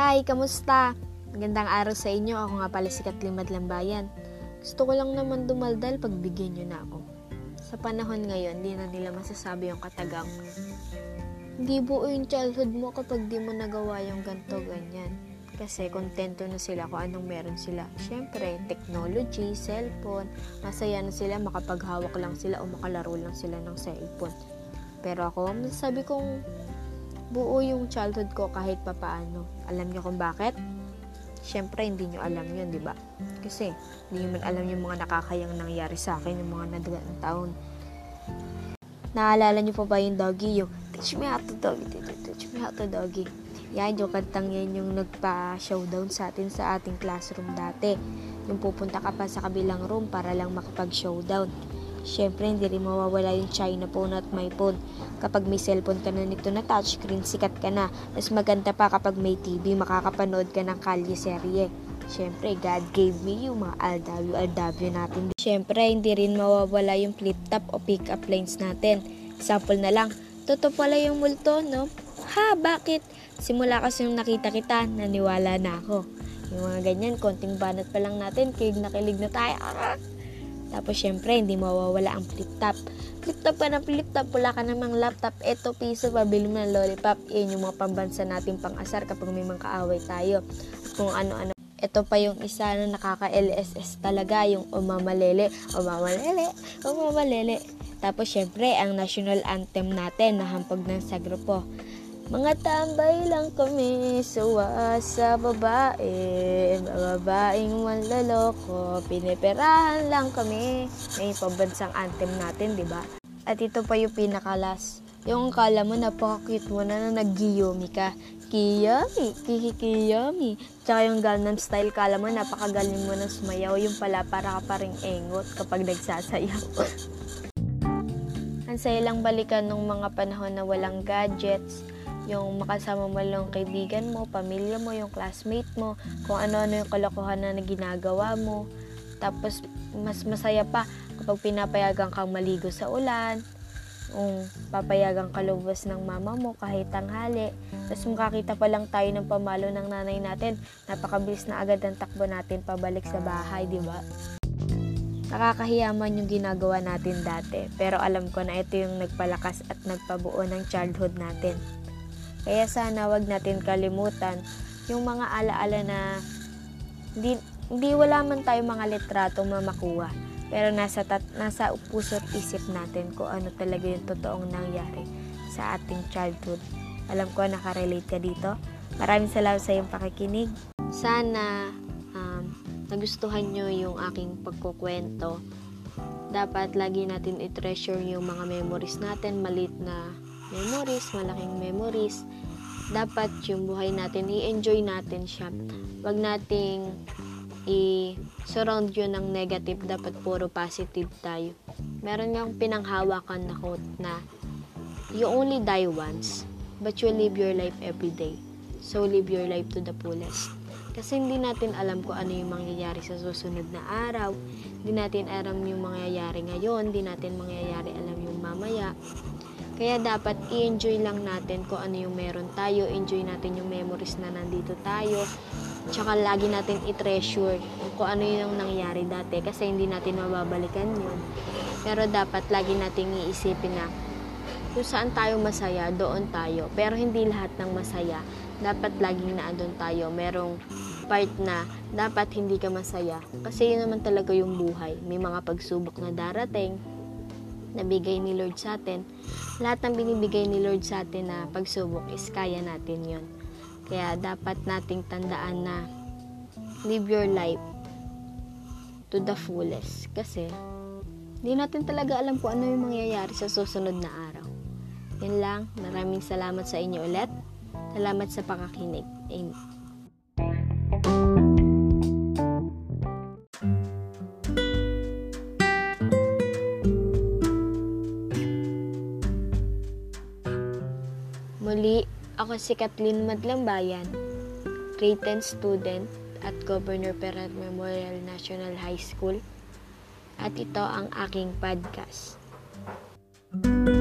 Hi, kamusta? Magandang araw sa inyo. Ako nga pala si Kathleen Madlambayan. Gusto ko lang naman dumaldal pag bigyan nyo na ako. Sa panahon ngayon, di na nila masasabi yung katagang hindi buo yung childhood mo kapag di mo nagawa yung ganto ganyan. Kasi kontento na sila kung anong meron sila. Siyempre, technology, cellphone, masaya na sila, makapaghawak lang sila o makalaro lang sila ng cellphone. Pero ako, masasabi kong buo yung childhood ko kahit papaano. Alam niyo kung bakit? Siyempre, hindi niyo alam yun, di ba? Kasi, hindi niyo man alam yung mga nakakayang nangyari sa akin, yung mga nadagang taon. Naalala niyo pa ba yung doggy? Yung, teach me how to doggy, teach me how to doggy. Yan, yung kantang yan yung nagpa-showdown sa atin sa ating classroom dati. Yung pupunta ka pa sa kabilang room para lang makapag-showdown. Siyempre, hindi rin mawawala yung China phone at my phone. Kapag may cellphone ka na nito na touchscreen, sikat ka na. Mas maganda pa kapag may TV, makakapanood ka ng kalye serye. Siyempre, God gave me you, mga aldaw, aldaw natin. Siyempre, hindi rin mawawala yung flip top o pick up lines natin. Example na lang, totoo pala yung multo, no? Ha, bakit? Simula kasi yung nakita kita, naniwala na ako. Yung mga ganyan, konting banat pa lang natin, kilig na kilig na tayo. Tapos, syempre, hindi mawawala ang flip top. Flip top ka ng flip top, wala ka namang laptop, eto piso, pabili mo ng lollipop. Iyan yung mga pambansa natin pang-asar kapag may mga kaaway tayo. Kung ano-ano. Ito pa yung isa na nakaka-LSS talaga, yung umamalele, umamalele, umamalele. Tapos, syempre, ang national anthem natin, nahampag ng sa grupo. Mga tambay lang kami, suwa sa babae, babaeng manloloko, piniperahan lang kami. May pabansang anthem natin, di ba? At ito pa yung pinakalas. Yung kala mo, napaka-cute mo na na nag-giyomi ka. Kiyomi, kikikiyomi. Tsaka yung Gangnam Style, kala mo, napakagaling mo na sumayaw. Yung pala, para ka pa rin engot kapag nagsasayaw. Ang saya lang balikan nung mga panahon na walang gadgets, yung makasama mo lang kaibigan mo, pamilya mo, yung classmate mo, kung ano-ano yung kalokohan na ginagawa mo. Tapos, mas masaya pa kapag pinapayagan kang maligo sa ulan, kung papayagan ka lubos ng mama mo kahit tanghali. Tapos makakita pa lang tayo ng pamalo ng nanay natin, napakabilis na agad ang takbo natin pabalik sa bahay, di ba? Nakakahiyaman yung ginagawa natin dati, pero alam ko na ito yung nagpalakas at nagpabuo ng childhood natin. Kaya sana wag natin kalimutan yung mga alaala na hindi, hindi wala man tayo mga litratong mamakuha. Pero nasa, tat, nasa puso at isip natin kung ano talaga yung totoong nangyari sa ating childhood. Alam ko nakarelate ka dito. Maraming salamat sa iyong pakikinig. Sana um, nagustuhan nyo yung aking pagkukwento. Dapat lagi natin i-treasure yung mga memories natin, malit na memories, malaking memories. Dapat yung buhay natin, i-enjoy natin siya. Wag nating i-surround yun ng negative, dapat puro positive tayo. Meron nga pinanghawakan na quote na, You only die once, but you live your life every day. So live your life to the fullest. Kasi hindi natin alam kung ano yung mangyayari sa susunod na araw. Hindi natin alam yung mangyayari ngayon. Hindi natin mangyayari alam yung mamaya. Kaya dapat i-enjoy lang natin kung ano yung meron tayo, enjoy natin yung memories na nandito tayo. Tsaka lagi natin i-treasure kung ano yung nangyari dati kasi hindi natin mababalikan yun. Pero dapat lagi nating iisipin na kung saan tayo masaya, doon tayo. Pero hindi lahat ng masaya. Dapat laging naandun tayo. Merong part na dapat hindi ka masaya. Kasi yun naman talaga yung buhay. May mga pagsubok na darating, nabigay ni Lord sa atin, lahat ng binibigay ni Lord sa atin na pagsubok is kaya natin yon. Kaya dapat nating tandaan na live your life to the fullest. Kasi, hindi natin talaga alam kung ano yung mangyayari sa susunod na araw. Yan lang. Maraming salamat sa inyo ulit. Salamat sa pakakinig. Amen. Muli, ako si Kathleen Madlambayan, grade 10 student at Governor Peral Memorial National High School. At ito ang aking podcast. Thank you